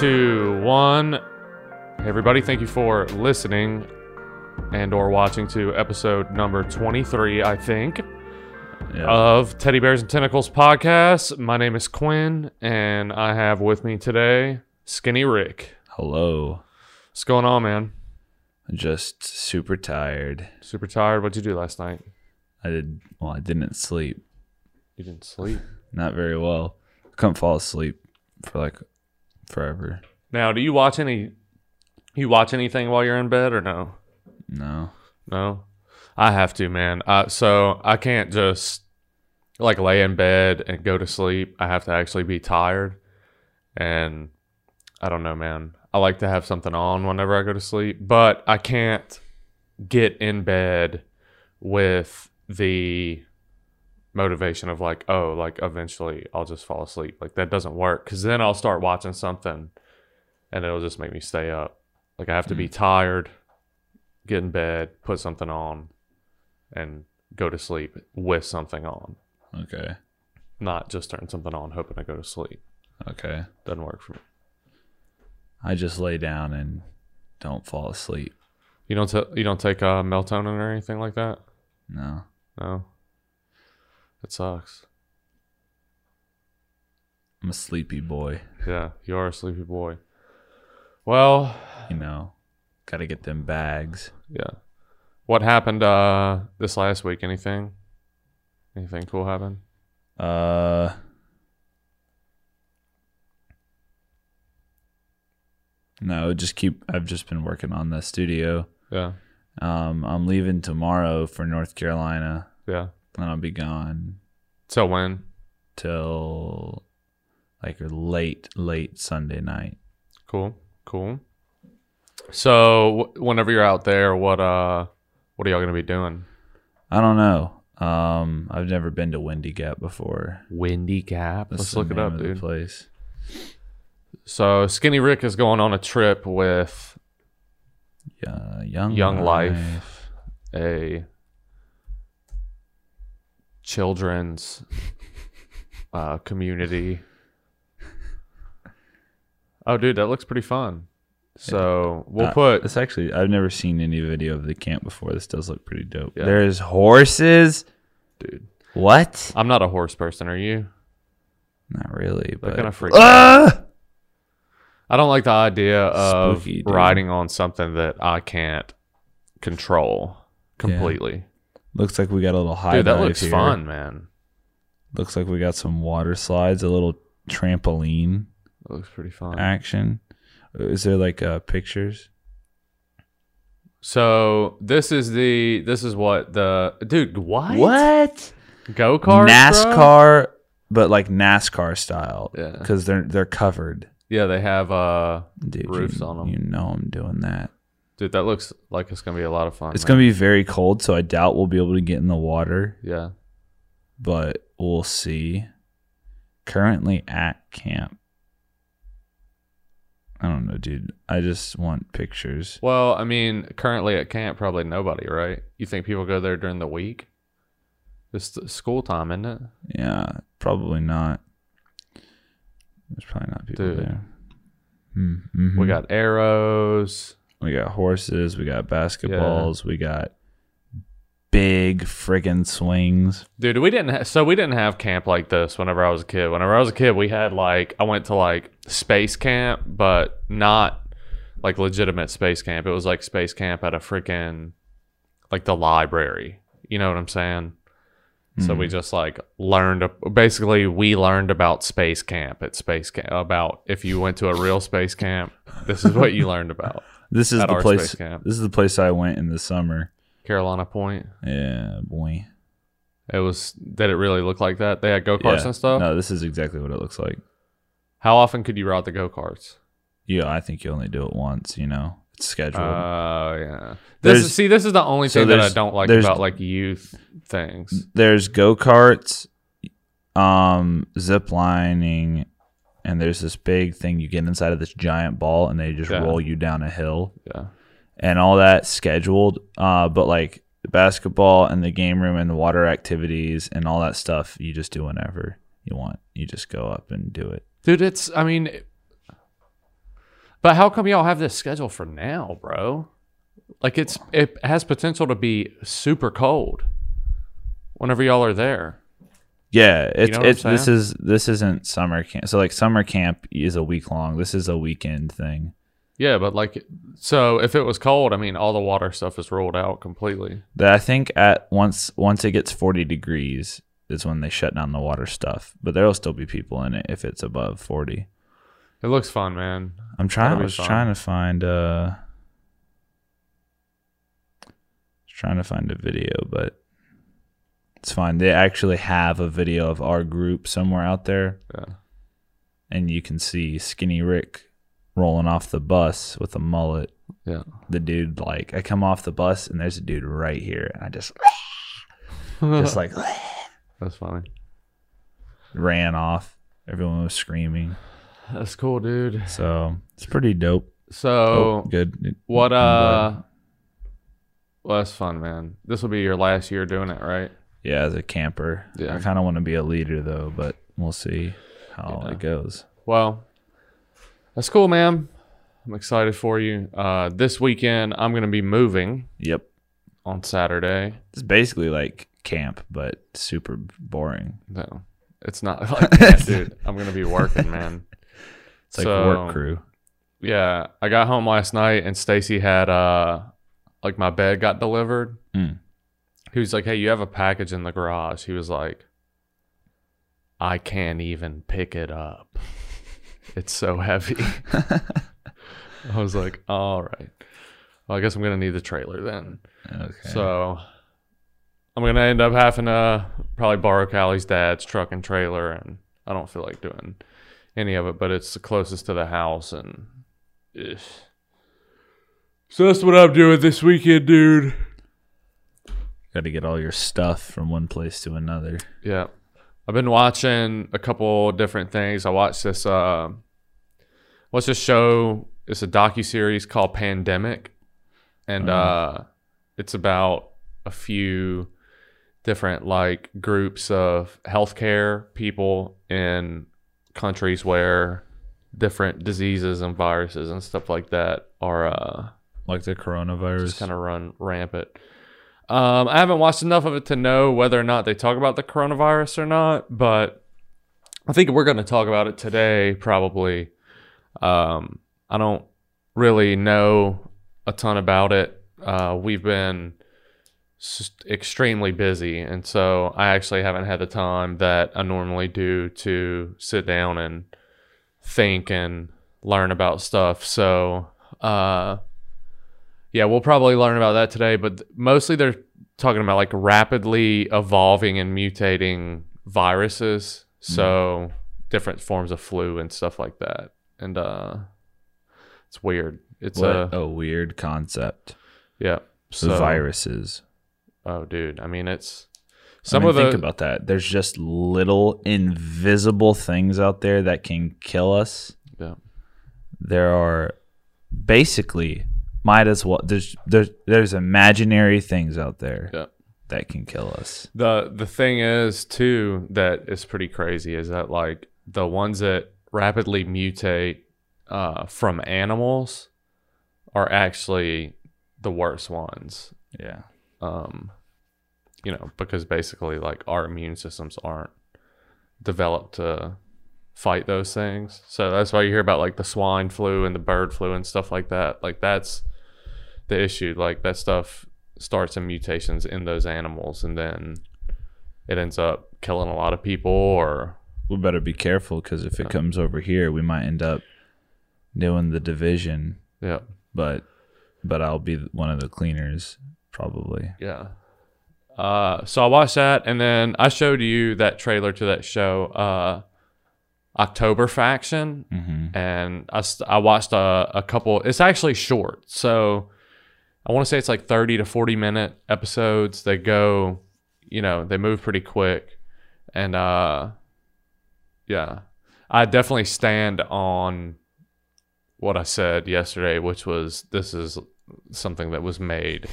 Two, one. Hey everybody, thank you for listening and or watching to episode number 23, I think, Yeah. of Teddy Bears and Tentacles podcast. My name is Quinn, and I have with me today Skinny Rick. Hello. What's going on, man? Just super tired. Super tired. What'd you do last night? I did well, I didn't sleep. You didn't sleep. Not very well. I couldn't fall asleep for like forever. Now, do you watch any you watch anything while you're in bed or no? No. No, I have to, man. Uh, so I can't just like lay in bed and go to sleep. I have to actually be tired, and I don't know, man. I like to have something on whenever I go to sleep, but I can't get in bed with the motivation of like, oh, like eventually I'll just fall asleep. Like that doesn't work because then I'll start watching something, and it'll just make me stay up. Like I have to be tired get in bed, put something on, and go to sleep with something on. Okay. Not just turn something on hoping to go to sleep. Okay. Doesn't work for me. I just lay down and don't fall asleep. You don't t- you don't take uh, melatonin or anything like that? No. No. It sucks. I'm a sleepy boy. Yeah, you are a sleepy boy. Well, You know. Gotta get them bags. yeah. What happened uh this last week? Anything? Anything cool happen? Uh No, just keep I've just been working on the studio. Yeah. Um I'm leaving tomorrow for North Carolina Yeah. and I'll be gone So when? till like late late Sunday night. Cool. Cool. So wh- whenever you're out there, what uh what are y'all gonna be doing? I don't know. Um I've never been to Windy Gap before. Windy Gap. That's Let's look it up, dude. Place. So Skinny Rick is going on a trip with Yeah, young Young Life, a children's uh, community. Oh, dude, that looks pretty fun. So we'll Uh, put It's actually I've never seen any video of the camp before. This does look pretty dope. Yeah. There's horses. dude. What? I'm not a horse person. Are you? Not really, but kind of freaky. Ah! I don't like the idea of Spooky, riding on something that I can't control completely. Looks like we got a little high Dude, that looks here. fun, man. Looks like we got some water slides, a little trampoline That looks pretty fun. action. Is there like uh, pictures? So this is the this is what the dude what What? go kart NASCAR, but like NASCAR style. Yeah. because they're they're covered. Yeah, they have uh Dude, Roofs you, on 'em. You know I'm doing that. Dude that looks like it's gonna be a lot of fun. It's man. gonna be very cold, so I doubt we'll be able to get in the water. yeah. but we'll see. Currently at camp. I don't know, dude. I just want pictures. Well, I mean, currently at camp, probably nobody, right? You think people go there during the week? It's school time, isn't it? Yeah, probably not. There's probably not people Dude. there. Mm, mhm. We got arrows. We got horses. We got basketballs. We got big friggin' swings. Dude, we didn't. Ha- so we didn't have camp like this whenever I was a kid. Whenever I was a kid, we had like I went to like space camp, but not like legitimate space camp. It was like space camp at a freaking like the library. You know what I'm saying? So we mm-hmm. just like learned. Basically, we learned about space camp at space camp. About if you went to a real space camp, this is what you learned about This is the place. This is the place I went in the summer. Carolina Point. Yeah, boy. It was. Did it really look like that? They had go karts Yeah. and stuff. No, this is exactly what it looks like. How often could you ride the go karts? Yeah, I think you only do it once. You know, it's scheduled. Oh yeah. There's- This is, see, this is the only so thing that I don't like about like youth things. there's go karts, um, zip lining, and there's this big thing you get inside of this giant ball, and they just Yeah. roll you down a hill, Yeah. and all that scheduled. Uh, but like the basketball and the game room and the water activities and all that stuff, you just do whenever you want. You just go up and do it. Dude, it's I mean But how come y'all have this schedule for now, bro? Like it's it has potential to be super cold whenever y'all are there. Yeah, it's know it's this is this isn't summer camp. So like summer camp is a week long. This is a weekend thing. Yeah, but like so if it was cold, I mean all the water stuff is rolled out completely. That I think at once once it gets 40 degrees is when they shut down the water stuff. But there'll still be people in it if it's above 40. It looks fun, man. I'm trying. I was trying to find. uh Trying to find a video, but it's fine. They actually have a video of our group somewhere out there, Yeah. and you can see Skinny Rick rolling off the bus with a mullet. Yeah. The dude, like, I come off the bus and there's a dude right here, and I just, just like That's funny. ran off. Everyone was screaming, That's cool, dude. so it's pretty dope. So oh, good. what uh well that's fun, man. This will be your last year doing it, right? Yeah, as a camper. Yeah. I kind of want to be a leader though, but we'll see how Yeah. it goes. Well, that's cool, man. I'm excited for you. Uh, this weekend, I'm going to be moving Yep. on Saturday. It's basically like camp, but super boring. No, it's not like that, dude. I'm going to be working, man. It's like So- work crew. Yeah, I got home last night and Stacy had uh, like my bed got delivered. Mm. He was like, "Hey, you have a package in the garage." He was like, "I can't even pick it up. It's so heavy." I was like, "All right. Well, I guess I'm gonna need the trailer then." Okay. So I'm gonna end up having to probably borrow Callie's dad's truck and trailer, and I don't feel like doing any of it, but it's the closest to the house, and ugh. so that's what I'm doing this weekend, dude. Got to get all your stuff from one place to another. Yeah, I've been watching a couple different things. I watched this. Uh, what's this show? It's a docu series called Pandemic, and uh, it's about a few different like groups of healthcare people in countries where different diseases and viruses and stuff like that are uh, Like the coronavirus. kind of run rampant. Um, I haven't watched enough of it to know whether or not they talk about the coronavirus or not, but I think we're going to talk about it today, probably. Um, I don't really know a ton about it. Uh, we've been s- extremely busy, and so I actually haven't had the time that I normally do to sit down and think and learn about stuff. So, uh, yeah, we'll probably learn about that today, but mostly they're talking about like rapidly evolving and mutating viruses. So different forms of flu and stuff like that. And uh it's weird. It's a a weird concept. yeah. So viruses. Oh dude, I mean it's Some some of the think about that. There's just little invisible things out there that can kill us. yeah. There are basically might as well there's there's there's imaginary things out there Yeah. that can kill us. The the thing is too that is pretty crazy is that like the ones that rapidly mutate uh, from animals are actually the worst ones. Yeah. Um, you know, because basically like our immune systems aren't developed to fight those things. So that's why you hear about like the swine flu and the bird flu and stuff like that. Like that's the issue. Like that stuff starts in mutations in those animals and then it ends up killing a lot of people or We better be careful because if it comes over here, we might end up doing the division. yeah. But but I'll be one of the cleaners probably. Yeah. Uh, so I watched that, and then I showed you that trailer to that show, uh, October Faction, Mm-hmm. and I, I watched a, a couple. It's actually short, so I want to say it's like thirty to forty minute episodes. They go, you know, they move pretty quick, and uh, yeah, I definitely stand on what I said yesterday, which was this is something that was made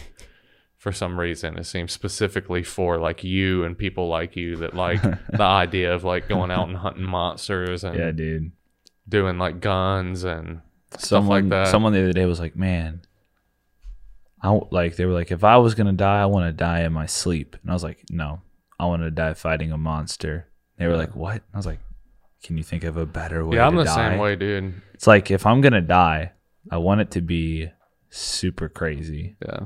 for some reason. It seems specifically for like you and people like you that like the idea of like going out and hunting monsters and Yeah, dude. doing like guns and someone stuff like that. someone the other day was like, "Man, I like." They were like, "If I was gonna die, I want to die in my sleep." And I was like, "No, I want to die fighting a monster." They were like, "What?" I was like, "Can you think of a better way?" yeah, I'm the die? same way, dude. It's like if I'm gonna die, I want it to be super crazy. Yeah.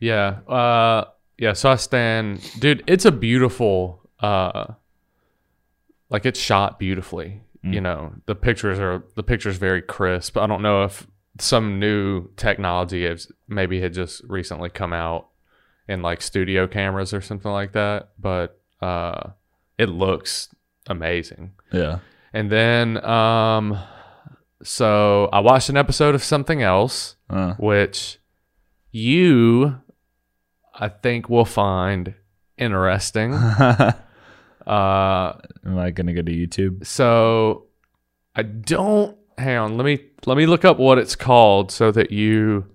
Yeah. Uh yeah, so I stand dude, it's a beautiful uh like it's shot beautifully. You know, the pictures are the pictures very crisp. I don't know if some new technology has maybe had just recently come out in like studio cameras or something like that, but uh it looks amazing. Yeah. And then um so I watched an episode of something else Uh, which you I think will find interesting. uh, am I gonna go to YouTube? so I don't hang on, let me let me look up what it's called so that you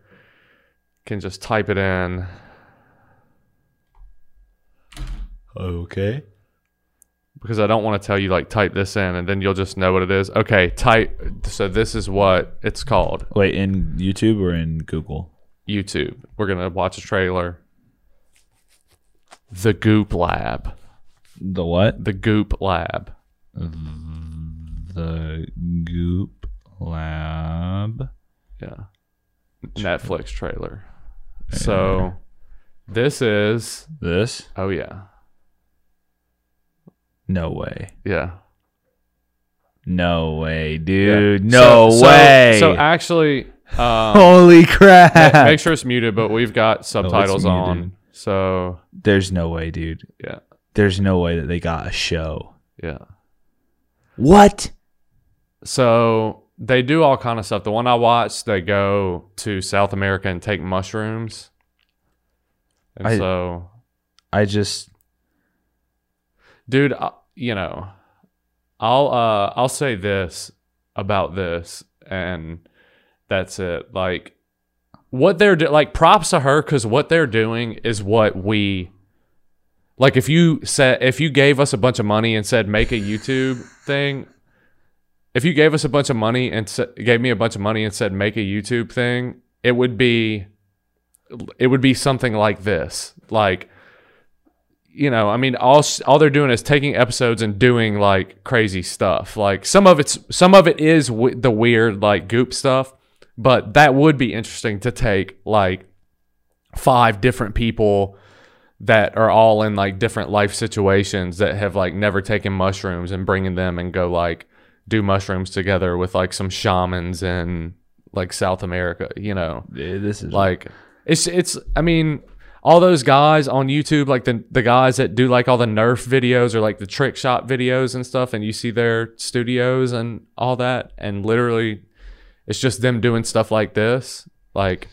can just type it in. Okay. Because I don't want to tell you like type this in and then you'll just know what it is. Okay, type so this is what it's called. Wait, in YouTube or in Google? YouTube. We're gonna watch a trailer. The Goop Lab. The what? The Goop Lab. The Goop Lab. Yeah. Netflix trailer. So this is This? oh yeah. No way. Yeah. No way, dude. No So- so- way. So, actually um, Holy crap. ma- make sure it's muted, but we've got subtitles muted. on. So There's no way, dude. yeah. There's no way that they got a show. Yeah. What? So they do all kind of stuff. The one I watched, they go to South America and take mushrooms. And I- so I just dude I- you know i'll uh i'll say this about this and that's it like what they're do- like props to her because what they're doing is what we like if you said if you gave us a bunch of money and said make a youtube thing if you gave us a bunch of money and sa- gave me a bunch of money and said make a youtube thing it would be it would be something like this like you know, I mean, all all they're doing is taking episodes and doing like crazy stuff. Like some of it's some of it is w- the weird like goop stuff, but that would be interesting to take like five different people that are all in like different life situations that have like never taken mushrooms and bringing them and go like do mushrooms together with like some shamans in like South America, you know? Dude, this is like it's it's i mean all those guys on youtube like the the guys that do like all the nerf videos or like the trick shot videos and stuff and you see their studios and all that and literally it's just them doing stuff like this. Like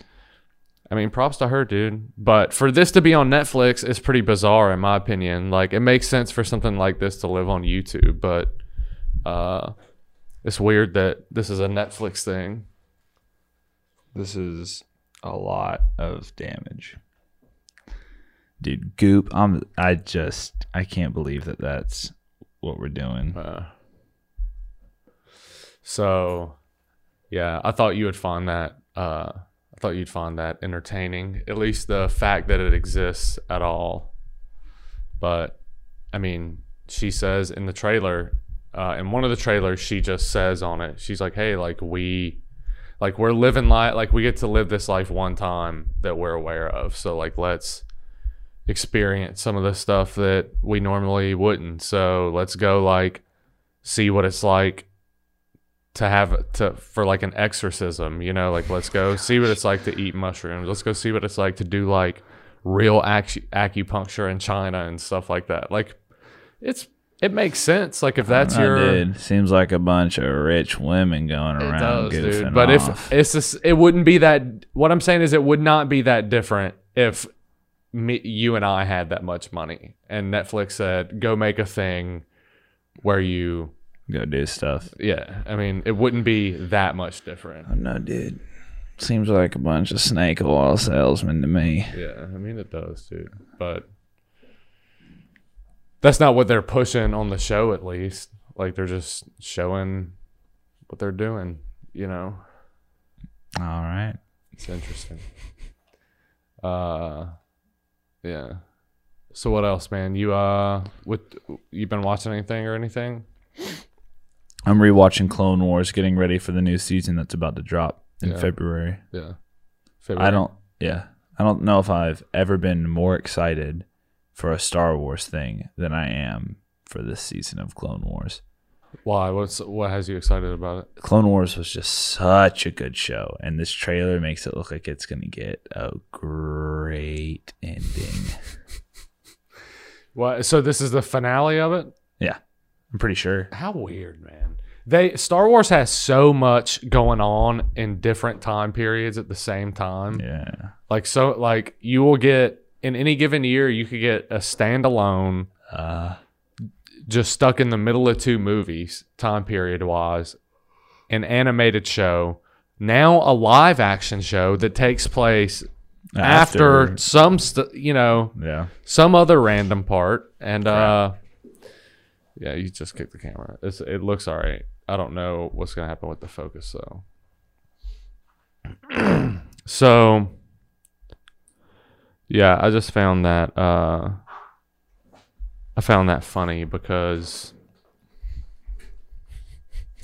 i mean props to her dude. But for this to be on netflix is pretty bizarre in my opinion. Like it makes sense for something like this to live on youtube but uh it's weird that this is a netflix thing this is a lot of damage. Dude, Goop, I'm I just I can't believe that that's what we're doing. Uh, so, yeah, I thought you would find that. Uh, I thought you'd find that entertaining, at least the fact that it exists at all. But, I mean, she says in the trailer, uh, in one of the trailers, she just says on it, she's like, "Hey, like we, like we're living life, like we get to live this life one time that we're aware of. So, like, let's." experience some of the stuff that we normally wouldn't. So let's go like see what it's like to have to for like an exorcism, you know, like let's go see what it's like to eat mushrooms. Let's go see what it's like to do like real acu- acupuncture in China and stuff like that. Like it's it makes sense. Like if that's your did. Seems like a bunch of rich women going around does, goofing dude. But off. if it's just, it wouldn't be that. What I'm saying is, it would not be that different if me, you and I had that much money, and Netflix said, "Go make a thing where you." go do stuff. Yeah, I mean, it wouldn't be that much different. I know, dude. Seems like a bunch of snake oil salesmen to me. Yeah, I mean, it does, dude. But that's not what they're pushing on the show. At least, like they're just showing what they're doing. you know, All right. it's interesting. Uh, yeah. So what else, man? You uh, with you been watching anything or anything? I'm rewatching Clone Wars, getting ready for the new season that's about to drop in February. Yeah. February. I don't. Yeah, I don't know if I've ever been more excited for a Star Wars thing than I am for this season of Clone Wars. Why? What's what has you excited about it? Clone Wars was just such a good show, and this trailer makes it look like it's going to get a great ending. What? So this is the finale of it? yeah, I'm pretty sure. How weird, man. They Star Wars has so much going on in different time periods at the same time. Yeah, Like so like you will get in any given year you could get a standalone uh, just stuck in the middle of two movies time period wise an animated show now a live action show that takes place after, some st- you know yeah, some other random part. And uh yeah you just kick the camera. It's, it looks all right. I don't know what's gonna happen with the focus though. So yeah i just found that uh i found that funny because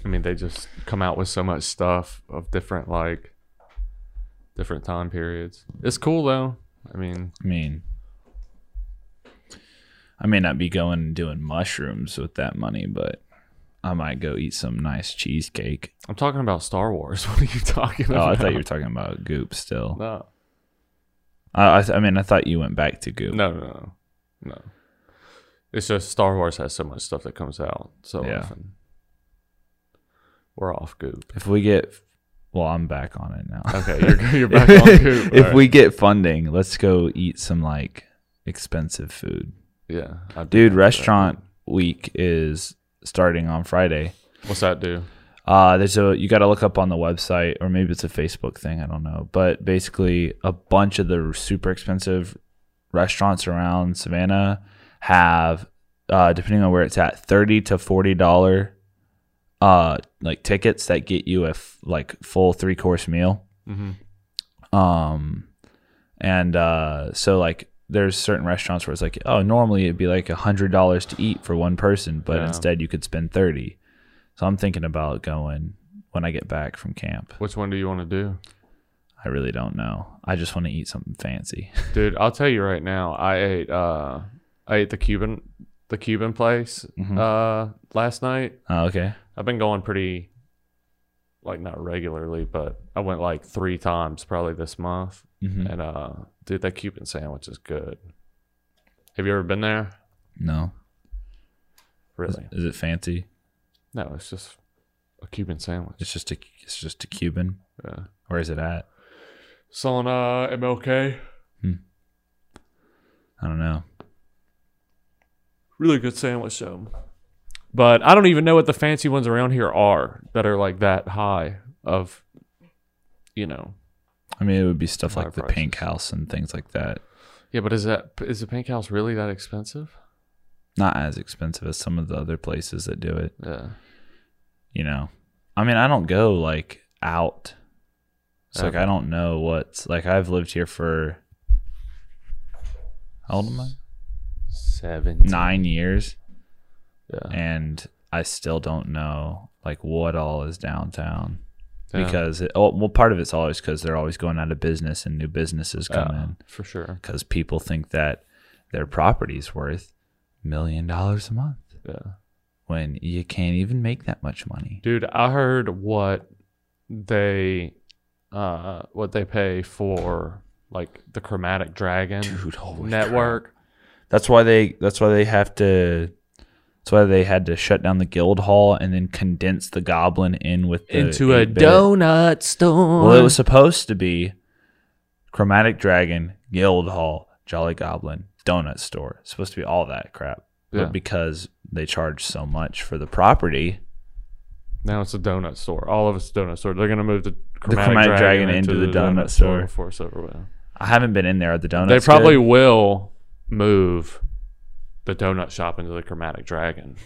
i mean they just come out with so much stuff of different like different time periods it's cool though i mean I mean, I may not be going and doing mushrooms with that money, but I might go eat some nice cheesecake. I'm talking about Star Wars. What are you talking about? Oh, about? I thought you were talking about Goop still. No, I, I, th- I mean, I thought you went back to Goop. no, no, no, no. It's just Star Wars has so much stuff that comes out so Yeah. often. We're off goop. If we get, well, I'm back on it now. Okay, you're you're back on goop. if All right. we get funding, let's go eat some like expensive food. yeah, I'd be Dude, for that. restaurant week is starting on Friday. What's that do? Uh, there's a you got to look up on the website, or maybe it's a Facebook thing. I don't know, but basically, a bunch of the super expensive restaurants around Savannah have, uh, depending on where it's at, thirty to forty dollar, uh, like tickets that get you a f- like full three course meal. Mm-hmm. Um, and uh, so like there's certain restaurants where it's like, oh, normally it'd be like a hundred dollars to eat for one person, but Yeah. instead you could spend thirty. So I'm thinking about going when I get back from camp. Which one do you want to do, I really don't know. I just want to eat something fancy. dude? I'll tell you right now. I ate uh, I ate the Cuban the Cuban place Mhm. uh last night. oh, okay. I've been going pretty, like not regularly, but I went like three times probably this month. hmm And uh, dude, that Cuban sandwich is good. Have you ever been there? No, is, Really? is it fancy? No, it's just a Cuban sandwich. It's just a it's just a Cuban. Yeah. Where is it at? It's on uh, MLK. I don't know. Really good sandwich though. But I don't even know what the fancy ones around here are that are like that high of, you know. I mean, it would be stuff like the. Pink House and things like that. Yeah, but is that is the Pink House really that expensive? Not as expensive as some of the other places that do it. Yeah. you know i mean i don't go like out so like i don't know what's like i've lived here for how old am i Seven. nine years Yeah. and i still don't know like what all is downtown Yeah. because it, oh, well part of it's always because they're always going out of business and new businesses come Yeah, in for sure. because people think that their property's worth million dollars a month Yeah. when you can't even make that much money Dude, I heard what they uh what they pay for like the chromatic dragon Dude, holy network. That's why they. That's why they have to. That's why they had to shut down the guild hall and then condense the goblin in with the Into a 8-bit. donut store. Well, it was supposed to be Chromatic Dragon, Guild Hall, Jolly Goblin, Donut Store. It's supposed to be all that crap. Yeah. But because they charge so much for the property, now it's a donut store. All of it's a donut store. They're gonna move the chromatic, Chromatic dragon, Dragon into, into the, the donut, donut store before it's over with. I haven't been in there. at the donut. they probably good? will move the donut shop into the chromatic dragon.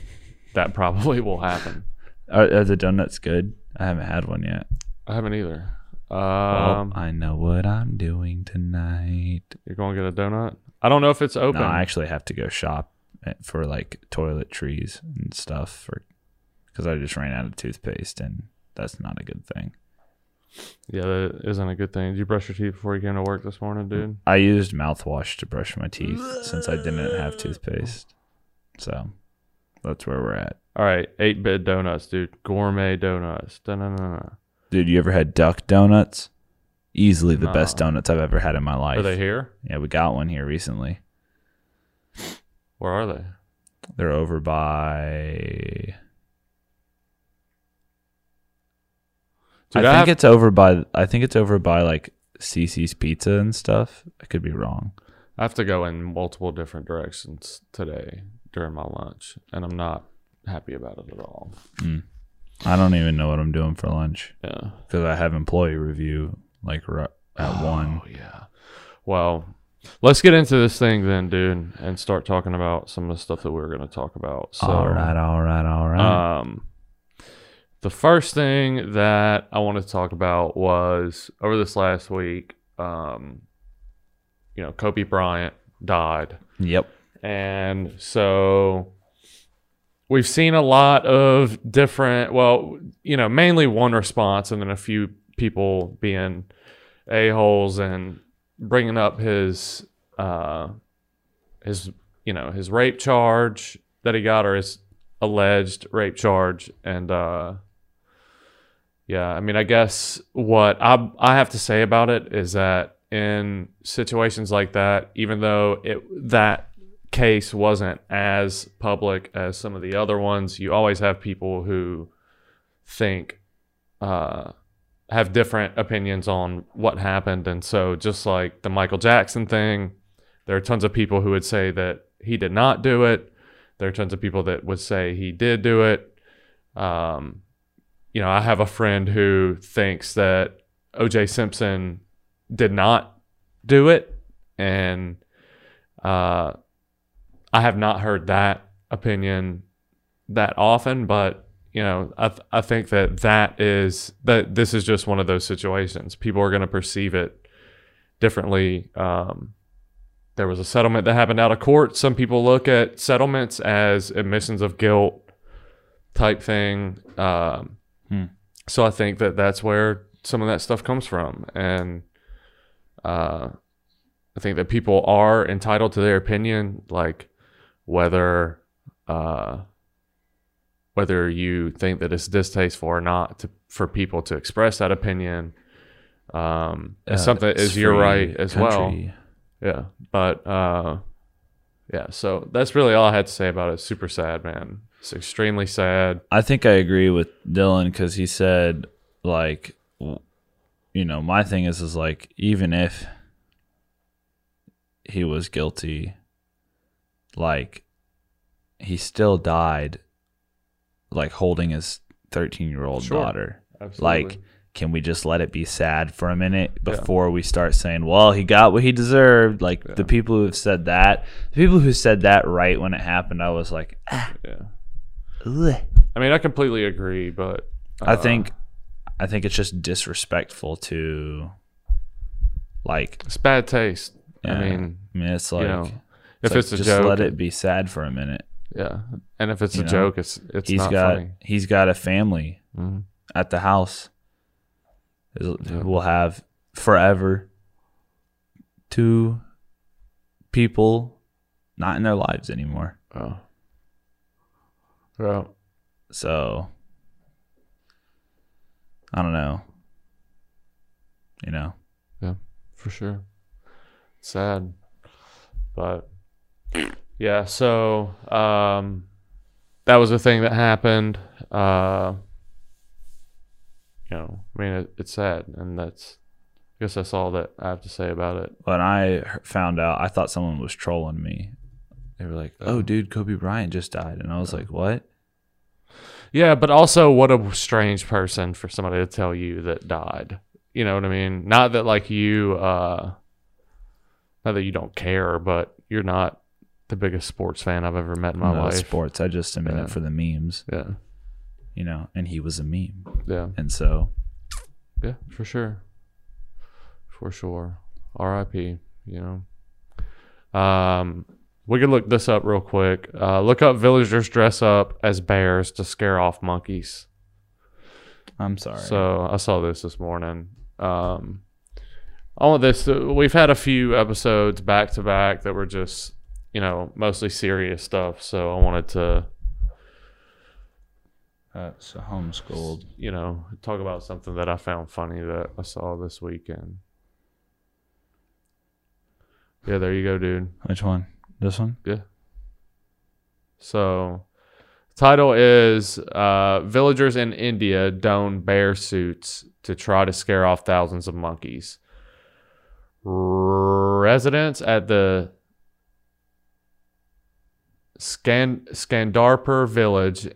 That probably will happen. Are, are the donuts good? I haven't had one yet. I haven't either. Well, Um, I know what I'm doing tonight. you're going to get a donut. I don't know if it's open. No, I actually have to go shop for like toiletries and stuff for because I just ran out of toothpaste and that's not a good thing. yeah, that isn't a good thing. Did you brush your teeth before you came to work this morning, dude? I used mouthwash to brush my teeth since I didn't have toothpaste. So that's where we're at. All right, eight bit donuts, dude. Gourmet donuts. Da-na-na-na. Dude, you ever had duck donuts? Easily the best donuts I've ever had in my life. Are they here? Yeah, we got one here recently. Where are they? They're over by. Dude, I I think have- it's over by. I think it's over by like CC's Pizza and stuff. I could be wrong. I have to go in multiple different directions today during my lunch, and I'm not happy about it at all. Hmm. I don't even know what I'm doing for lunch Yeah. because I have employee review like ri- at one. Oh yeah. Well, let's get into this thing then, dude, and start talking about some of the stuff that we are going to talk about. So, all right, all right, all right. um, the first thing that I wanted to talk about was over this last week. Um, you know, Kobe Bryant died. yep. And so we've seen a lot of different, well, you know, mainly one response and then a few people being a-holes and bringing up his, uh, his, you know, his rape charge that he got or his alleged rape charge. And, uh, yeah, I mean, I guess what I, I have to say about it is that in situations like that, even though it, that case wasn't as public as some of the other ones, you always have people who think uh, have different opinions on what happened. And so, just like the Michael Jackson thing, there are tons of people who would say that he did not do it. There are tons of people that would say he did do it. Um, you know, I have a friend who thinks that OJ Simpson did not do it. And, uh, I have not heard that opinion that often, but you know, I th- I think that that is that this is just one of those situations. People are going to perceive it differently. Um, there was a settlement that happened out of court. Some people look at settlements as admissions of guilt type thing. Um, Hmm. So I think that that's where some of that stuff comes from, and uh, I think that people are entitled to their opinion, like whether uh, whether you think that it's distasteful or not to, for people to express that opinion. Um, Uh, something is your right as well. Yeah, but uh, yeah. So that's really all I had to say about it. It's super sad, man. It's extremely sad. I think I agree with Dylan because he said, like, you know, my thing is, is like, even if he was guilty, like, he still died, like, holding his 13 year old Sure. daughter. Absolutely. Like, can we just let it be sad for a minute before we start saying, well, he got what he deserved? Like, Yeah. the people who have said that, the people who said that right when it happened, I was like, yeah. Ugh. I mean, I completely agree, but I uh, think I think it's just disrespectful to like it's bad taste. I mean, I mean it's like know, it's if like, it's a just joke, let it be sad for a minute. Yeah, and if it's You a know, joke, it's it's he's not got funny. he's got a family Mhm. at the house. Yeah. Will have forever two people not in their lives anymore. Oh, well, So I don't know. You know. Yeah, for sure. Sad, but yeah. So, um, that was a thing that happened. Uh, you know, I mean, it, it's sad, and that's. I guess that's all that I have to say about it. when I found out, I thought someone was trolling me. They were like, "Oh, dude, Kobe Bryant just died," and I was like, "What?" Yeah, but also what a strange person for somebody to tell you that died. You know what I mean? Not that like you uh not that you don't care, but you're not the biggest sports fan I've ever met in my No, life. sports. I just am in Yeah. it for the memes, Yeah. you know. And he was a meme, Yeah. and so Yeah, for sure. For sure. R.I.P. You know. Um, we could look this up real quick. Uh, look up villagers dress up as bears to scare off monkeys. I'm sorry. So I saw this this morning. Um, all of this, uh, we've had a few episodes back to back that were just, you know, mostly serious stuff. So I wanted to, That's a homeschooled. you know, talk about something that I found funny that I saw this weekend. Yeah, there you go, dude. Which one? This one? Yeah. So, title is uh, Villagers in India don bear suits to try to scare off thousands of monkeys. Residents at the Skan- Skandarpur village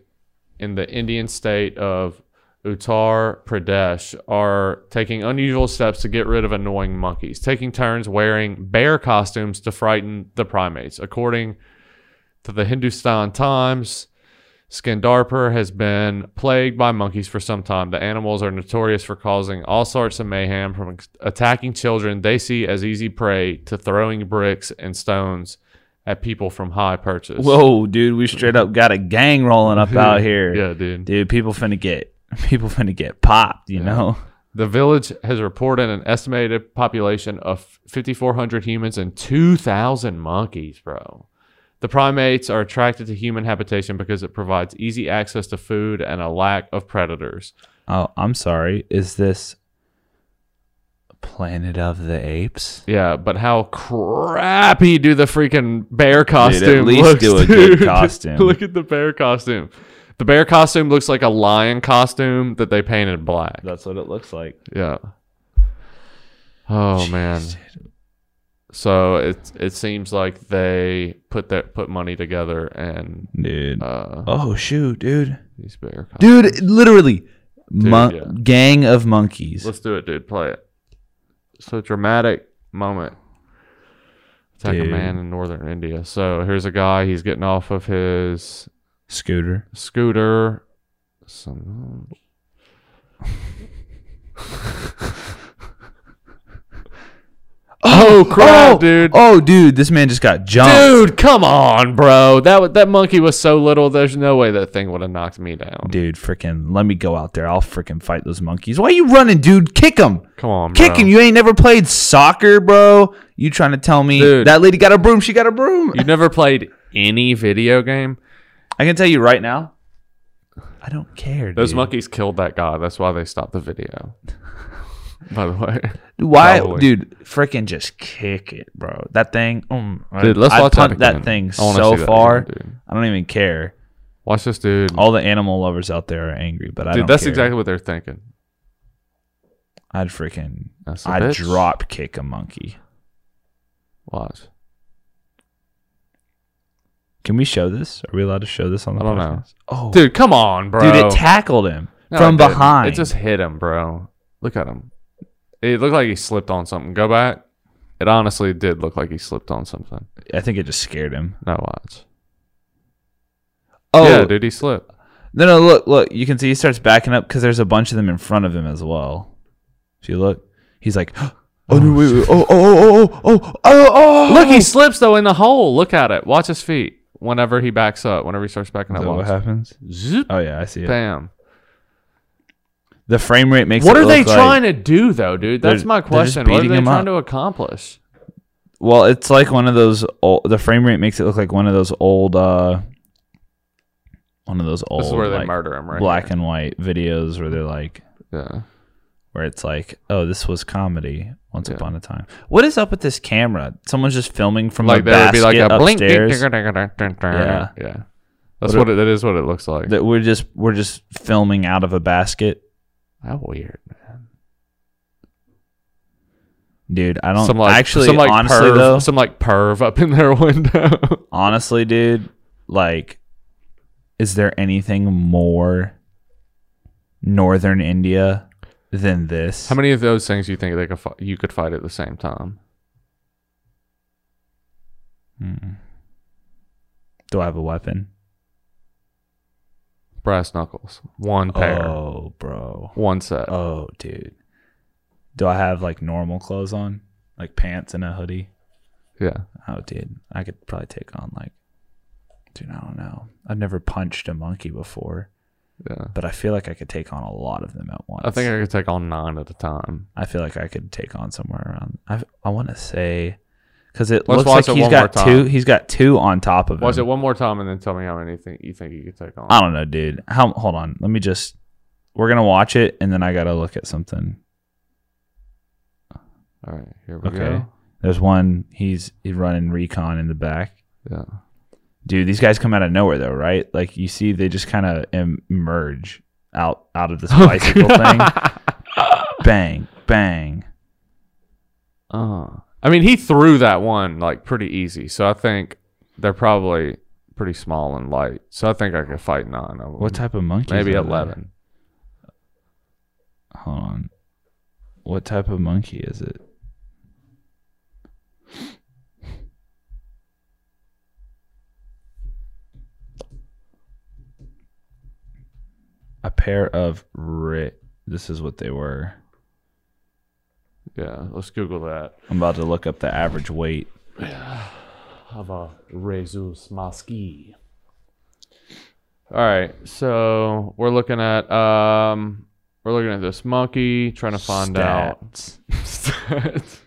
in the Indian state of Uttar Pradesh are taking unusual steps to get rid of annoying monkeys, taking turns wearing bear costumes to frighten the primates. According to the Hindustan Times, Skandarpur has been plagued by monkeys for some time. The animals are notorious for causing all sorts of mayhem, from attacking children they see as easy prey to throwing bricks and stones at people from high purchase. Whoa, dude, we straight up got a gang rolling up out here. Yeah, dude. Dude, people finna get people finna get popped, you know? The village has reported an estimated population of 5,400 humans and 2,000 monkeys, bro. The primates are attracted to human habitation because it provides easy access to food and a lack of predators. Oh, I'm sorry. Is this Planet of the Apes? Yeah, but how crappy do the freaking bear costume Dude, at least looks, do a good costume. Look at the bear costume. The bear costume looks like a lion costume that they painted black. That's what it looks like. Yeah. Oh man. So it it seems like they put that put money together and Dude. uh Oh shoot, dude. these bear costumes. Dude, literally mon- yeah. gang of monkeys. Let's do it, dude. Play it. So dramatic moment. Attack a man in northern India. So here's a guy. He's getting off of his Scooter. scooter. Some. Oh, oh crap, oh, dude! Oh, dude, this man just got jumped. Dude, come on, bro. That that monkey was so little. There's no way that thing would have knocked me down. Dude, freaking, let me go out there. I'll freaking fight those monkeys. Why are you running, dude? Kick him. Come on, bro. Kick him. You ain't never played soccer, bro. You trying to tell me Dude. that lady got a broom? She got a broom. You've never played any video game. I can tell you right now. I don't care. Those dude. monkeys killed that guy. That's why they stopped the video. By the way, Why, Probably. dude? Freaking just kick it, bro. That thing, um, dude, let's I watch that, that, thing I so that far. again. I don't even care. Watch this, dude. All the animal lovers out there are angry, but I dude, that's care. exactly what they're thinking. I'd freaking, I'd bitch. drop kick a monkey. Watch. Can we show this? Are we allowed to show this on the I don't know. podcast? Oh, Dude, come on, bro. dude, it tackled him No, from it behind. It just hit him, bro. Look at him. It looked like he slipped on something. Go back. It honestly did look like he slipped on something. I think it just scared him. No watch. Oh, yeah, dude, he slipped. no, no, look, look. You can see he starts backing up because there's a bunch of them in front of him as well. If you look, he's like, oh, oh, no, wait, wait, oh, oh, oh, oh, oh, oh, oh, oh. Look, he slips though in the hole. Look at it. Watch his feet. Whenever he backs up, whenever he starts backing Is up, that what happens? Zoop, Oh yeah, I see it. bam. The frame rate makes. What are they like- trying to do though, dude? That's my question. What are they trying up. to accomplish? Well, it's like one of those. Old, the frame rate makes it look like one of those old. uh One of those old. This is where they like, murder him, right? black here. and white videos where they're like, yeah. where it's like, oh, this was comedy once Yeah. upon a time. What is up with this camera? Someone's just filming from Like a there would be like a blink. upstairs. ding. Yeah. Yeah. That's What what it, that is what it looks like. That we're just we're just filming out of a basket, How weird, man. dude. I don't Some like actually some like honestly perv, though. some like perv up in their window. honestly, dude, like, is there anything more northern India than this? How many of those things do you think they could fi- you could fight at the same time? Hmm. Do I have a weapon? Brass knuckles, one pair, Oh, bro. one set. Oh, dude. Do I have like normal clothes on, like pants and a hoodie? Yeah. Oh, dude, I could probably take on like, dude, I don't know. I've never punched a monkey before, Yeah. but I feel like I could take on a lot of them at once. I think I could take on nine at a time. I feel like I could take on somewhere around. I I want to say because it Let's looks like he's got two. He's got two on top of it. Watch it one more time and then tell me how many think you think you could take on. I don't know, dude. How? Hold on. Let me just. We're gonna watch it, and then I gotta look at something. All right, here we Okay. go. There's one. He's he's running recon in the back. Yeah. Dude, these guys come out of nowhere though, right? Like you see, they just kind of emerge out out of this bicycle thing. Bang, bang. Uh, I mean, he threw that one like pretty easy, so I think they're probably pretty small and light. So I think I could fight nine of them. What type of monkey? Maybe eleven. Hold on. What type of monkey is it? A pair of ri This is what they were. Yeah, let's Google that. I'm about to look up the average weight. Of a Rhesus Macaque. All right, so we're looking at um, we're looking at this monkey, trying to find out. Stats. Stats.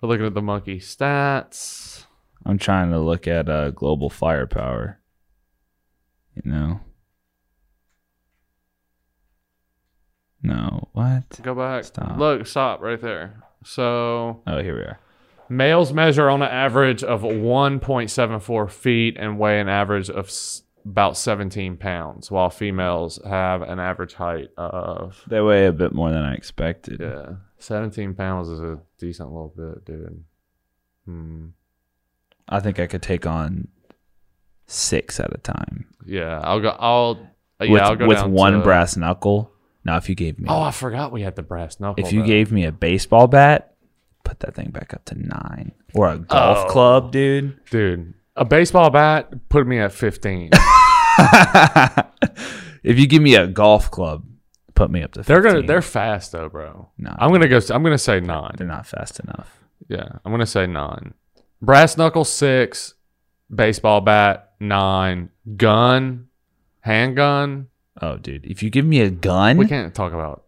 we're looking at the monkey stats. I'm trying to look at uh, global firepower. You know? No. What? Go back. Stop. Look, stop right there. So Oh, here we are. males measure on an average of 1.74 feet and weigh an average of s- about 17 pounds, while females have an average height of They weigh a bit more than I expected. yeah, 17 pounds is a decent little bit, dude. Hmm. I think I could take on six at a time. Yeah, I'll go. I'll yeah, with I'll go with one to- brass knuckle. Now, if you gave me, Oh, I forgot we had the brass knuckle. if you though. gave me a baseball bat, put that thing back up to nine, or a golf Oh. club, dude. dude a baseball bat, put me at 15. if you give me a golf club, put me up to. 15. they're gonna they're fast though, bro. no, I'm gonna go. I'm gonna say nine. they're not fast enough. Yeah, I'm gonna say nine. Brass knuckle six, baseball bat nine, gun, handgun. Oh, dude, if you give me a gun, We can't talk about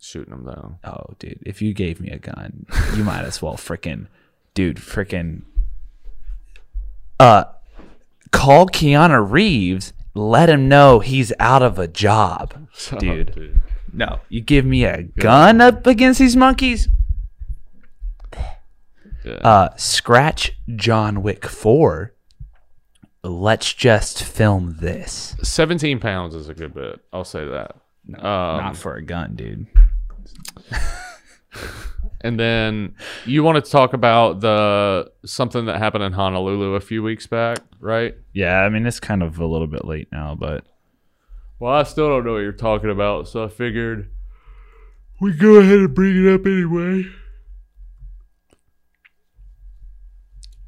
shooting them though. oh, dude, if you gave me a gun, you might as well frickin', dude, frickin', uh, call Keanu Reeves, let him know he's out of a job. Shut Dude. up, dude. No, you give me a gun up against these monkeys. Yeah. Uh, scratch John Wick four. Let's just film this. 17 pounds is a good bit. I'll say that. um, Not for a gun, dude. And then you wanted to talk about the something that happened in Honolulu a few weeks back, right? Yeah, I mean it's kind of a little bit late now, but Well, I still don't know what you're talking about, so I figured we go ahead and bring it up anyway.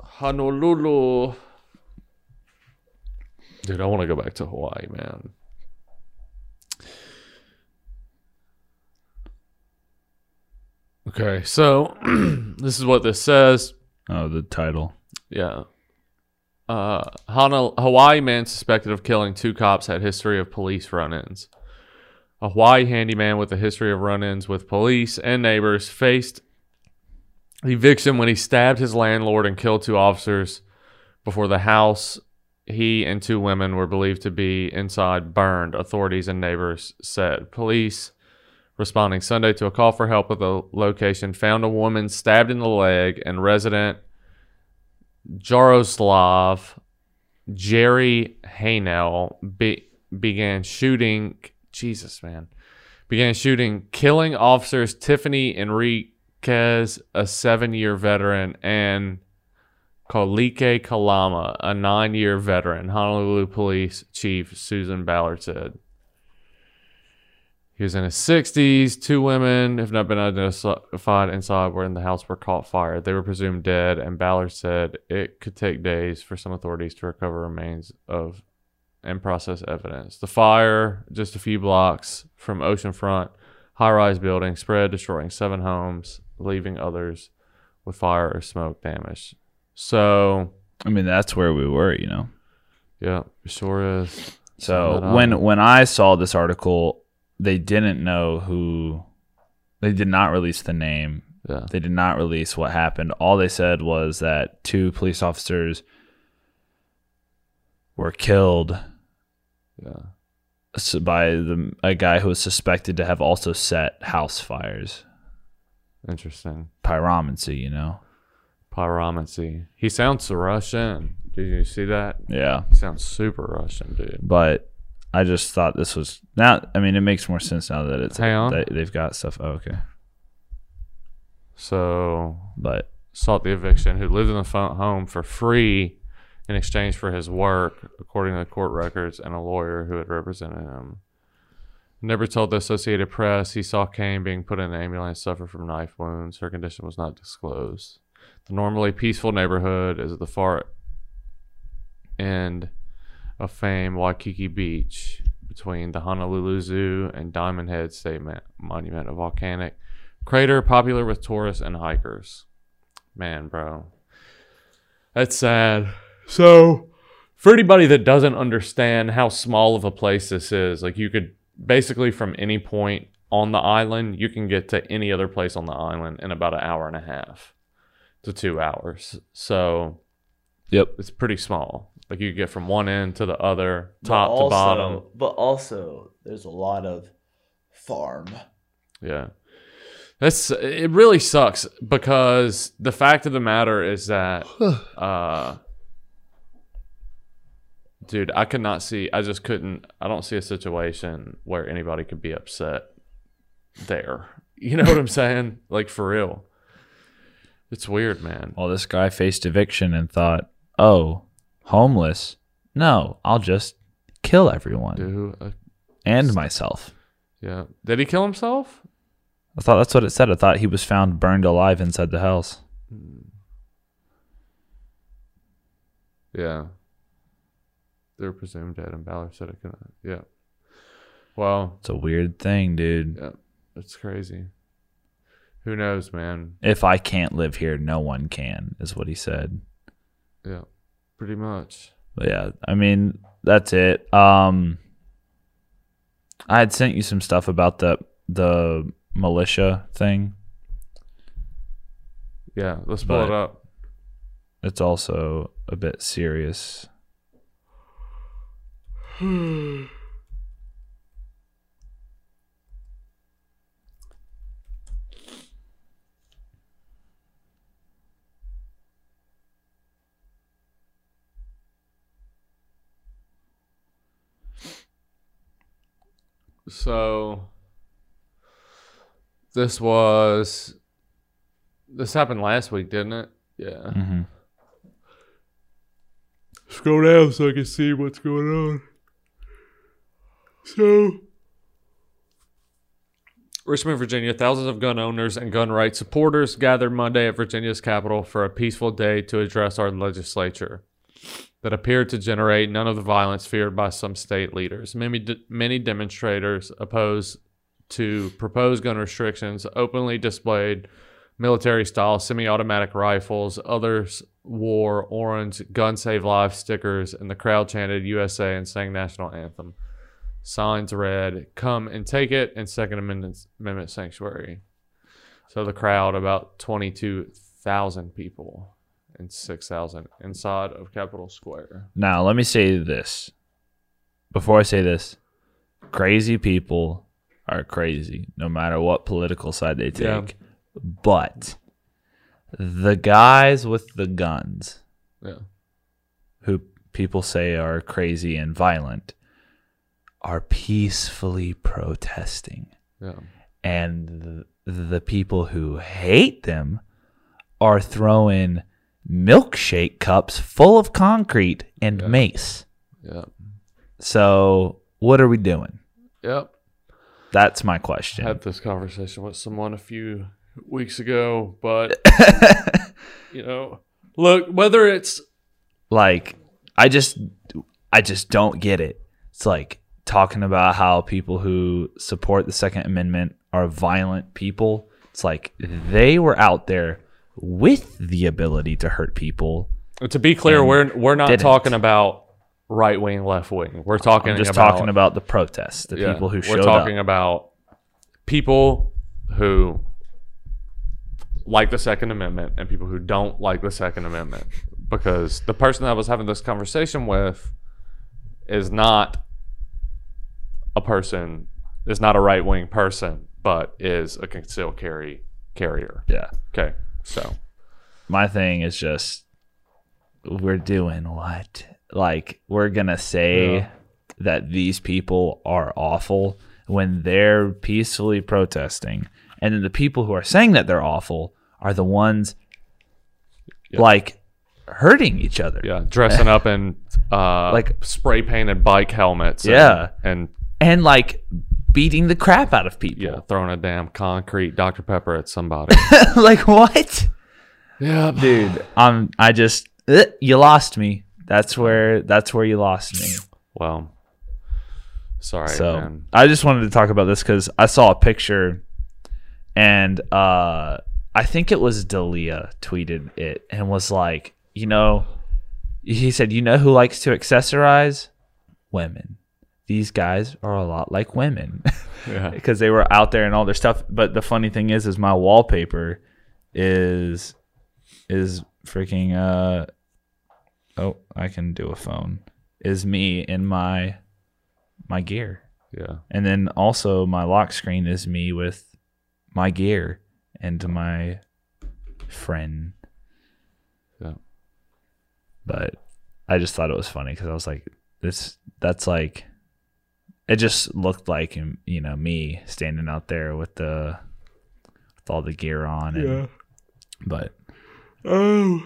Honolulu. Dude, I want to go back to Hawaii, man. Okay, so this is what this says. oh, the title. Yeah. Uh, Hawaii man suspected of killing two cops had history of police run-ins. A Hawaii handyman with a history of run-ins with police and neighbors faced eviction when he stabbed his landlord and killed two officers before the house he and two women were believed to be inside burned, authorities and neighbors said. Police responding Sunday to a call for help at the location found a woman stabbed in the leg and resident Jaroslav Jerry Hanel be- began shooting. Jesus, man. Began shooting, killing officers Tiffany Enriquez, a seven year veteran, and Kaulike Kalama, a nine year veteran. Honolulu Police Chief Susan Ballard said. He was in his 60s. Two women have not been identified inside were in the house were caught fire. They were presumed dead, and Ballard said it could take days for some authorities to recover remains of and process evidence. The fire, just a few blocks from oceanfront high rise building spread, destroying seven homes, leaving others with fire or smoke damage. So, I mean, that's where we were, you know. yeah, sure is. So when when I saw this article, they didn't know who. They did not release the name. Yeah. They did not release what happened. All they said was that two police officers were killed Yeah. by the a guy who was suspected to have also set house fires. Interesting. Pyromancy, you know. Pyromancy. He sounds Russian. Did you see that? Yeah. He sounds super Russian, dude. But I just thought this was now. I mean, it makes more sense now that it's Hang on. that they've got stuff. Oh, okay, So but sought the eviction, who lived in the home for free in exchange for his work, according to the court records and a lawyer who had represented him. Never told the Associated Press he saw Cain being put in an ambulance, suffer from knife wounds. Her condition was not disclosed. The normally peaceful neighborhood is at the far end of fame Waikiki Beach, between the Honolulu Zoo and Diamond Head State Monument, a volcanic crater popular with tourists and hikers. Man, bro. That's sad. So, for anybody that doesn't understand how small of a place this is, like you could basically from any point on the island, you can get to any other place on the island in about an hour and a half to two hours. So, yep. it's pretty small. Like you get from one end to the other, But top to bottom. But also, there's a lot of farm. Yeah. That's it really sucks because the fact of the matter is that uh dude, I could not see I just couldn't I don't see a situation where anybody could be upset there. You know what I'm saying? Like for real. It's weird, man. Well, this guy faced eviction and thought, "Oh, homeless? No, I'll just kill everyone Do uh, and myself." yeah. Did he kill himself? I thought that's what it said. I thought he was found burned alive inside the house. Yeah. They were presumed dead and Ballard said it couldn't. Yeah. Well, It's a weird thing, dude. Yeah, it's crazy. Who knows, man? If I can't live here, no one can, is what he said. Yeah, pretty much. But yeah, I mean, that's it. Um I had sent you some stuff about the the militia thing. Yeah, let's pull it up. It's also a bit serious. So, this was. This happened last week, didn't it? Yeah. hmm Scroll down so I can see what's going on. So, Richmond, Virginia, thousands of gun owners and gun rights supporters gathered Monday at Virginia's capital for a peaceful day to address our legislature that appeared to generate none of the violence feared by some state leaders. Many, many demonstrators opposed to proposed gun restrictions openly displayed military style semi automatic rifles. Others wore orange gun save lives stickers, and the crowd chanted USA and sang national anthem. Signs read, Come and take it, and Second Amendment Sanctuary. So the crowd, about 22,000 people and 6,000 inside of Capitol Square. Now, let me say this. Before I say this, crazy people are crazy, no matter what political side they take. Yeah. But the guys with the guns, Yeah. who people say are crazy and violent, are peacefully protesting. Yeah. And the, the people who hate them are throwing milkshake cups full of concrete and Yeah. mace. Yeah. So, what are we doing? Yep. That's my question. I had this conversation with someone a few weeks ago, but you know, look, whether it's like, I just, I just don't get it. It's like talking about how people who support the Second Amendment are are violent people. It's like they were out there with the ability to hurt people. To be clear, we're we're not didn't. talking about right wing, left wing. We're talking I'm just about, talking about the protests, the yeah, people who showed up. we're talking up. about people who like the Second Amendment and people who don't like the Second Amendment. Because the person that I was having this conversation with is not a person, is not a right wing person, but is a concealed carry carrier. Yeah. Okay, so My thing is just we're doing what? Like we're gonna say Yeah. that these people are awful when they're peacefully protesting, and then the people who are saying that they're awful are the ones Yeah. like hurting each other. yeah, dressing up in uh, Like- spray painted bike helmets. and- Yeah. and and like beating the crap out of people. Yeah, throwing a damn concrete Dr. Pepper at somebody. like what? yeah, Dude, I'm I just uh, you lost me. That's where that's where you lost me. Well, sorry, so man. I just wanted to talk about this because I saw a picture and uh I think it was Dalia tweeted it and was like, you know, he said, you know who likes to accessorize? Women. These guys are a lot like women. Yeah, because they were out there and all their stuff. But the funny thing is, is my wallpaper is is freaking uh oh I can do a phone is me in my my gear, yeah, and then also my lock screen is me with my gear and my friend. yeah. But I just thought it was funny because I was like, this that's like it just looked like um, you know me standing out there with the with all the gear on and but Oh,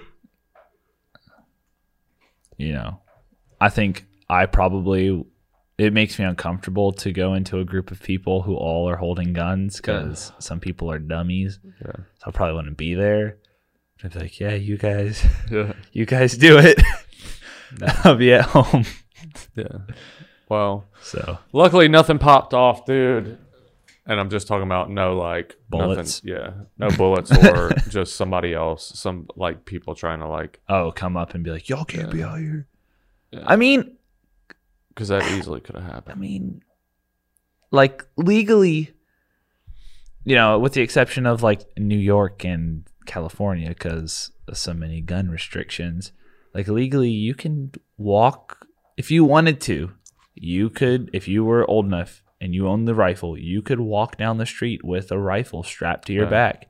you know i think i probably it makes me uncomfortable to go into a group of people who all are holding guns because some people are dummies. Yeah, so i probably wouldn't be there. I'd be like yeah you guys yeah, you guys do it. I'll be at home. Yeah. Well, so luckily nothing popped off, dude. And I'm just talking about no like Bullets? Nothing, yeah, no bullets or just somebody else, some like people trying to like oh come up and be like y'all can't be out here Yeah. i mean because that easily could have happened. I mean, like legally, you know, with the exception of like New York and California, because so many gun restrictions, like legally, you can walk if you wanted to. You could, if you were old enough and you owned the rifle, you could walk down the street with a rifle strapped to your Right. back.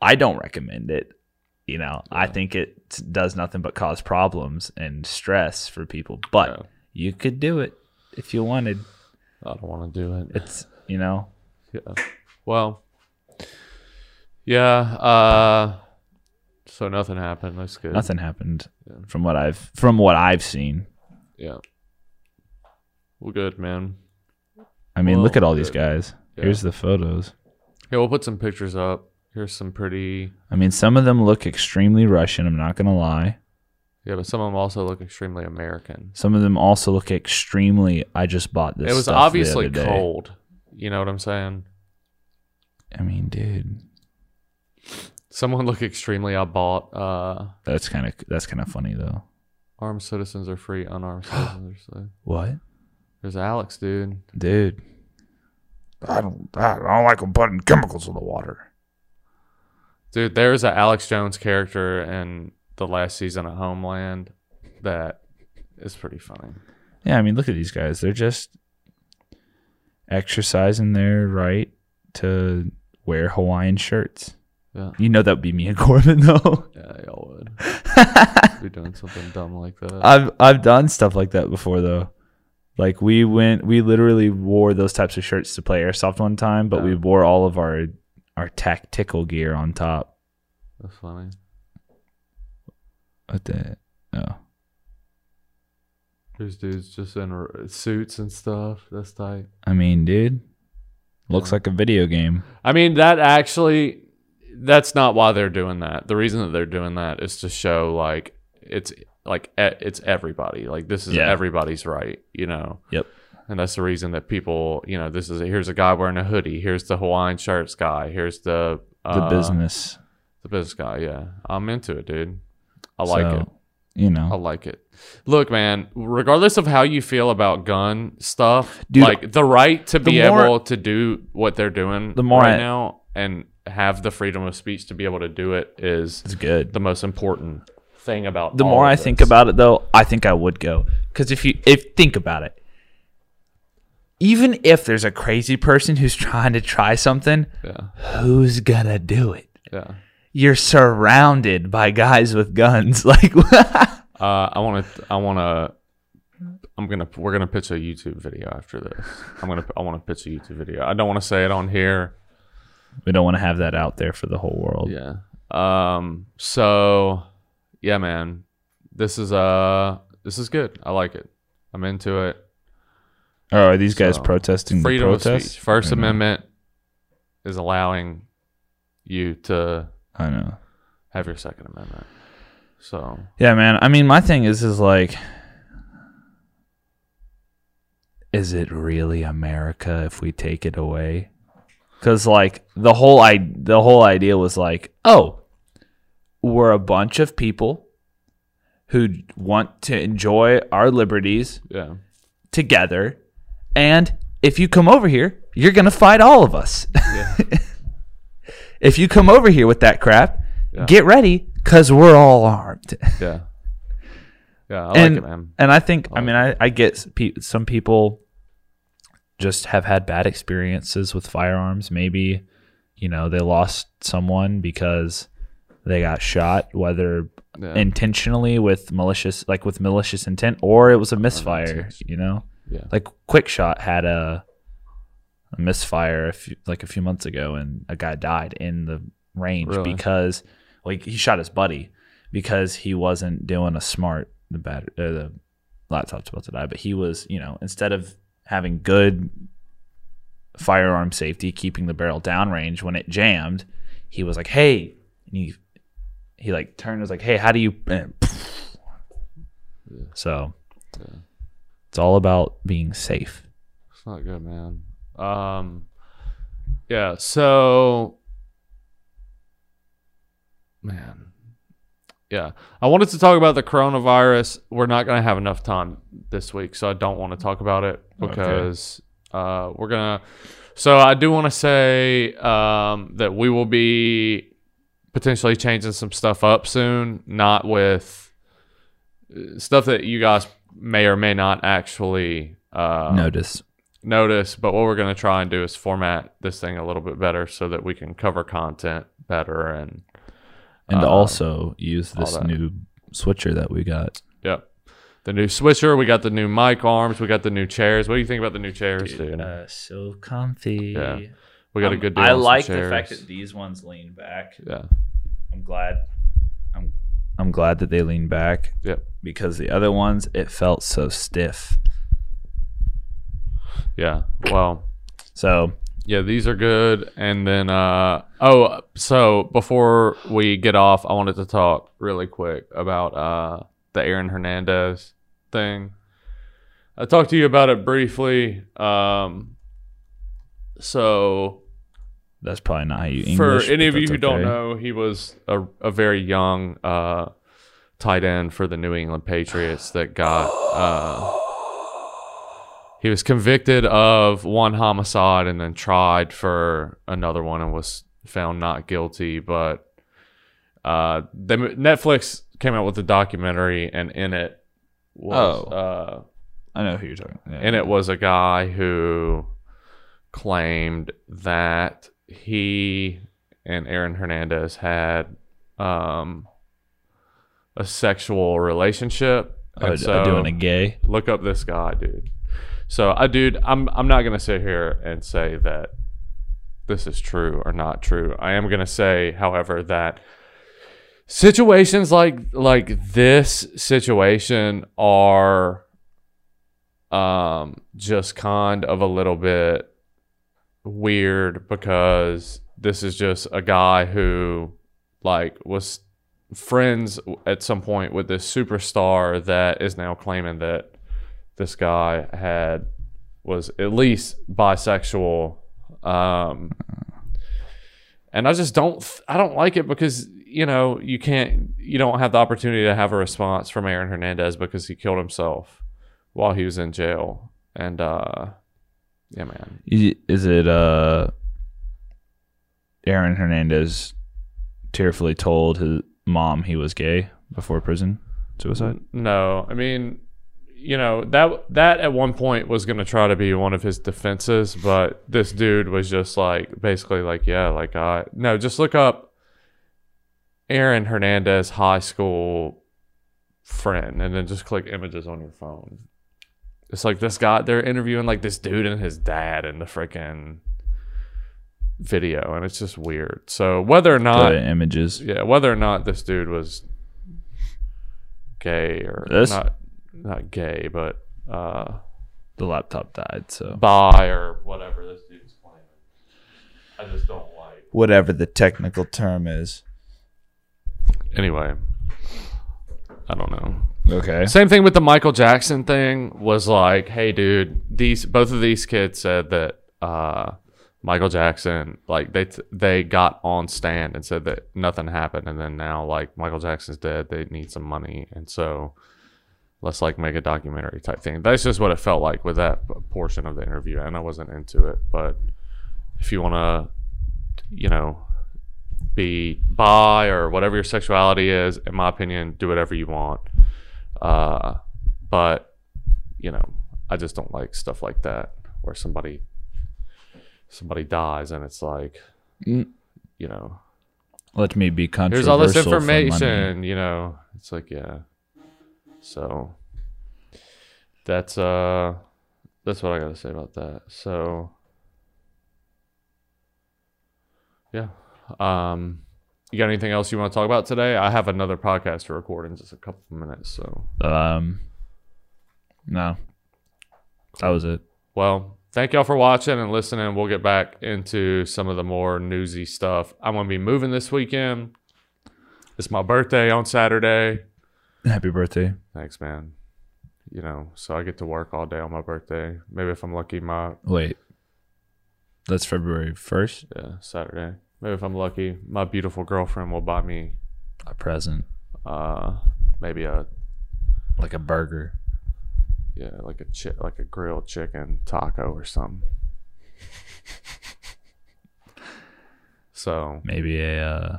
I don't recommend it. You know, I think it does nothing but cause problems and stress for people. But Yeah. you could do it if you wanted. I don't want to do it. It's you know, Yeah. Well. Yeah. Uh. So nothing happened. That's good. nothing happened Yeah. from what I've from what I've seen. Yeah. Well, good, man. I mean, Well, look at all these guys. Yeah. Here's the photos. Yeah, we'll put some pictures up. Here's some pretty. I mean, some of them look extremely Russian. I'm not gonna lie. Yeah, but some of them also look extremely American. Some of them also look extremely. I just bought this. it was obviously other day." cold. You know what I'm saying? I mean, dude, Someone look extremely. I bought. Uh, that's kind of that's kind of funny though. armed citizens are free. Unarmed citizens are slave. What, There's Alex, dude. dude? I don't. I don't like them putting chemicals in the water. Dude, there's a Alex Jones character in the last season of Homeland that is pretty funny. Yeah, I mean, look at these guys. They're just exercising their right to wear Hawaiian shirts. Yeah. You know that would be me and Corbin though. Yeah, y'all would be doing something dumb like that. I've I've done stuff like that before though. Like we went we literally wore those types of shirts to play airsoft one time, but we wore all of our our tactical gear on top. That's funny. What the oh. There's dudes just in suits and stuff. That's tight. I mean, dude. Looks Yeah. like a video game. I mean, that actually, that's not why they're doing that. The reason that they're doing that is to show like it's like it's everybody. Like this is Yeah. everybody's right. You know. Yep. and that's the reason that people, you know, this is here's a guy wearing a hoodie. Here's the Hawaiian shirts guy. Here's the The uh, business. the business guy. Yeah, I'm into it, dude. I like So, it. You know, I like it. Look, man, regardless of how you feel about gun stuff, Dude, like the right to be more- able to do what they're doing The more right I- now and have the freedom of speech to be able to do it is it's good. the most important thing about the more I think about it, though, I think I would go. Because if you if think about it, even if there's a crazy person who's trying to try something, yeah, who's gonna do it? yeah. You're surrounded by guys with guns. Like, Uh, I want to. I want to. I'm gonna. We're gonna pitch a YouTube video after this. I'm gonna. I want to pitch a YouTube video. I don't want to say it on here. we don't want to have that out there for the whole world. Yeah. Um. So, yeah, man. This is uh. This is good. I like it. I'm into it. Oh, are these guys So, protesting Freedom the of protest? speech. First I know. Amendment is allowing you to I know. have your Second Amendment. So Yeah, man. I mean, my thing is, is like, is it really America if we take it away? Because like the whole I the whole idea was like, oh, we're a bunch of people who want to enjoy our liberties yeah, together, and if you come over here, you're gonna fight all of us. yeah, if you come over here with that crap, Yeah. get ready because we're all armed. yeah, yeah. I and, like it, man. And I think, I like mean, I, I get pe- some people just have had bad experiences with firearms. Maybe, you know, they lost someone because they got shot, whether Yeah, intentionally with malicious, like with malicious intent, or it was a misfire, you know? yeah, Like Quick Shot had a, a misfire a few, like a few months ago, and a guy died in the range Really? because like he shot his buddy because he wasn't doing a smart the bat uh, the laptop's about to die, but he was you know instead of having good firearm safety, keeping the barrel downrange when it jammed, he was like, hey, and he he like turned and was like, hey, how do you? and So it's all about being safe. it's not good, man. Um, yeah. So, man, yeah. I wanted to talk about the coronavirus. We're not gonna have enough time this week, so I don't want to talk about it because uh, we're gonna. So I do want to say um, that we will be potentially changing some stuff up soon, not with uh, stuff that you guys may or may not actually uh, Notice. notice. But what we're going to try and do is format this thing a little bit better so that we can cover content better. And And uh, also use this new switcher that we got. yep, the new switcher. We got the new mic arms. We got the new chairs. What do you think about the new chairs, dude? Uh, so comfy. Yeah. We got a Um, good deal. I like the fact that these ones lean back. yeah, I'm glad. I'm I'm glad that they lean back yep, because the other ones it felt so stiff. yeah. Well, So Yeah, these are good. And then, uh, oh, so before we get off, I wanted to talk really quick about uh, the Aaron Hernandez thing. I talked to you about it briefly. Um, so, that's probably not how you English. for any of you who don't know, he was a, a very young uh, tight end for the New England Patriots that got. Uh, he was convicted of one homicide and then tried for another one and was found not guilty. But uh, the, Netflix came out with a documentary, and in it was Oh. uh, I know who you're talking. Yeah. and it was a guy who claimed that he and Aaron Hernandez had um, a sexual relationship. And d- so- doing a gay. look up this guy, dude. So, I, dude, I'm I'm not gonna sit here and say that this is true or not true. I am gonna say, however, that situations like like this situation are um just kind of a little bit weird because this is just a guy who like was friends at some point with this superstar that is now claiming that this guy had was at least bisexual. Um, and I just don't I don't like it because you know you can't you don't have the opportunity to have a response from Aaron Hernandez because he killed himself while he was in jail. And uh, yeah, man, Is it uh Aaron Hernandez tearfully told his mom he was gay before prison suicide? No, I mean, you know that that at one point was going to try to be one of his defenses, but this dude was just like basically like, yeah, like I no, just look up Aaron Hernandez high school friend, and then just click images on your phone. It's like this guy they're interviewing like this dude and his dad in the freaking video, and it's just weird. So whether or not the images. yeah, whether or not this dude was gay or This? not not gay, but uh The laptop died, so bi or whatever this dude's claiming. I just don't like. Whatever the technical term is. Anyway, I don't know. Okay. Same thing with the Michael Jackson thing was like, hey dude, these both of these kids said that uh Michael Jackson like they t- they got on stand and said that nothing happened and then now like Michael Jackson's dead, they need some money and so let's like make a documentary type thing. That's just what it felt like with that portion of the interview and I wasn't into it, but if you want to you know be bi or whatever your sexuality is, in my opinion, do whatever you want. Uh, but you know, I just don't like stuff like that where somebody somebody dies and it's like, Mm. you know, Let me be controversial. here's all this information. You know, it's like yeah. So that's uh that's what I got to say about that. So yeah. Um you got anything else you want to talk about today? I have another podcast to record in just a couple of minutes, so Um, no, that was it. Well, thank y'all for watching and listening. We'll get back into some of the more newsy stuff. I'm to be moving this weekend. It's my birthday on Saturday. Happy birthday. Thanks, man. You know, so I get to work all day on my birthday. Maybe if I'm lucky, my Wait, that's February first. yeah, Saturday. Maybe if I'm lucky, my beautiful girlfriend will buy me A present, uh maybe a like a burger. yeah, like a chi- like a grilled chicken taco or something. so, Maybe a uh,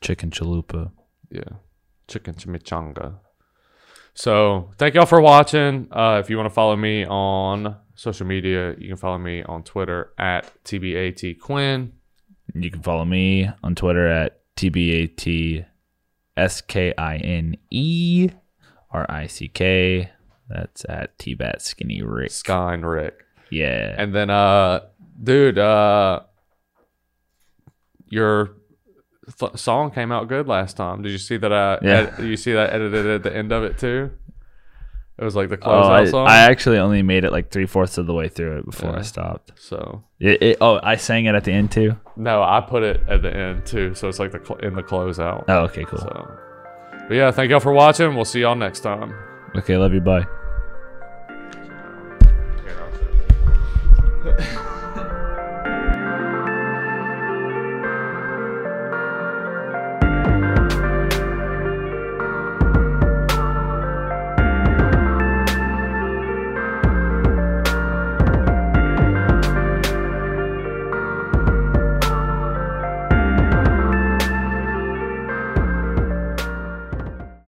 chicken chalupa. Yeah. Chicken chimichanga. So thank y'all for watching. Uh, if you want to follow me on social media, you can follow me on Twitter at TBAT Quinn. You can follow me on Twitter at tbat skine r i c k. That's at tbat skinny rick. Sky and Rick. Yeah. And then uh dude, uh your th- song came out good last time. Did you see that I Yeah. ed- you see that edited at the end of it too? It was like the Oh, closeout I, song. I actually only made it like three fourths of the way through it before Yeah. I stopped. so It, it, oh, I sang it at the end too. no, I put it at the end too. So it's like the cl- in the closeout. Oh, okay, cool. So, but yeah, thank y'all for watching. We'll see y'all next time. Okay, love you. Bye.